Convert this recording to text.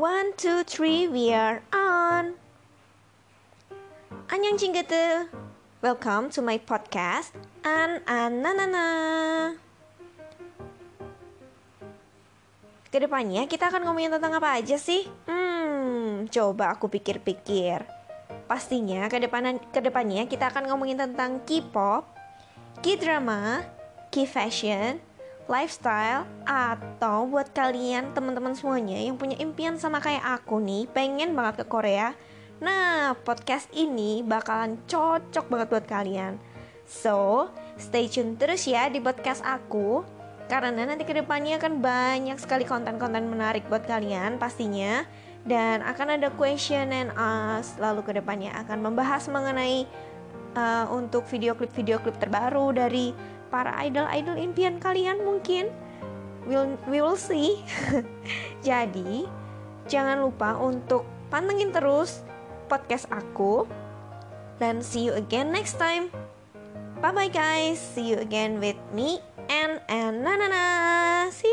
One, two, three, we are on. Annyeong jinggetu. Welcome to my podcast. An ananana. Ke depannya kita akan ngomongin tentang apa aja sih? Hmm, coba aku pikir-pikir. Pastinya kedepanan ke depannya kita akan ngomongin tentang K-pop, K-drama, K-fashion, lifestyle, atau buat kalian teman-teman semuanya yang punya impian sama kayak aku nih, pengen banget ke Korea. Nah, podcast ini bakalan cocok banget buat kalian. So, stay tune terus ya di podcast aku karena nanti ke depannya akan banyak sekali konten-konten menarik buat kalian pastinya dan akan ada question and ask lalu ke depannya akan membahas mengenai uh, untuk video klip-video klip terbaru dari para idol-idol impian kalian mungkin. We'll, we will see. Jadi jangan lupa untuk pantengin terus podcast aku. Dan see you again next time. Bye bye guys. See you again with me and and na na na see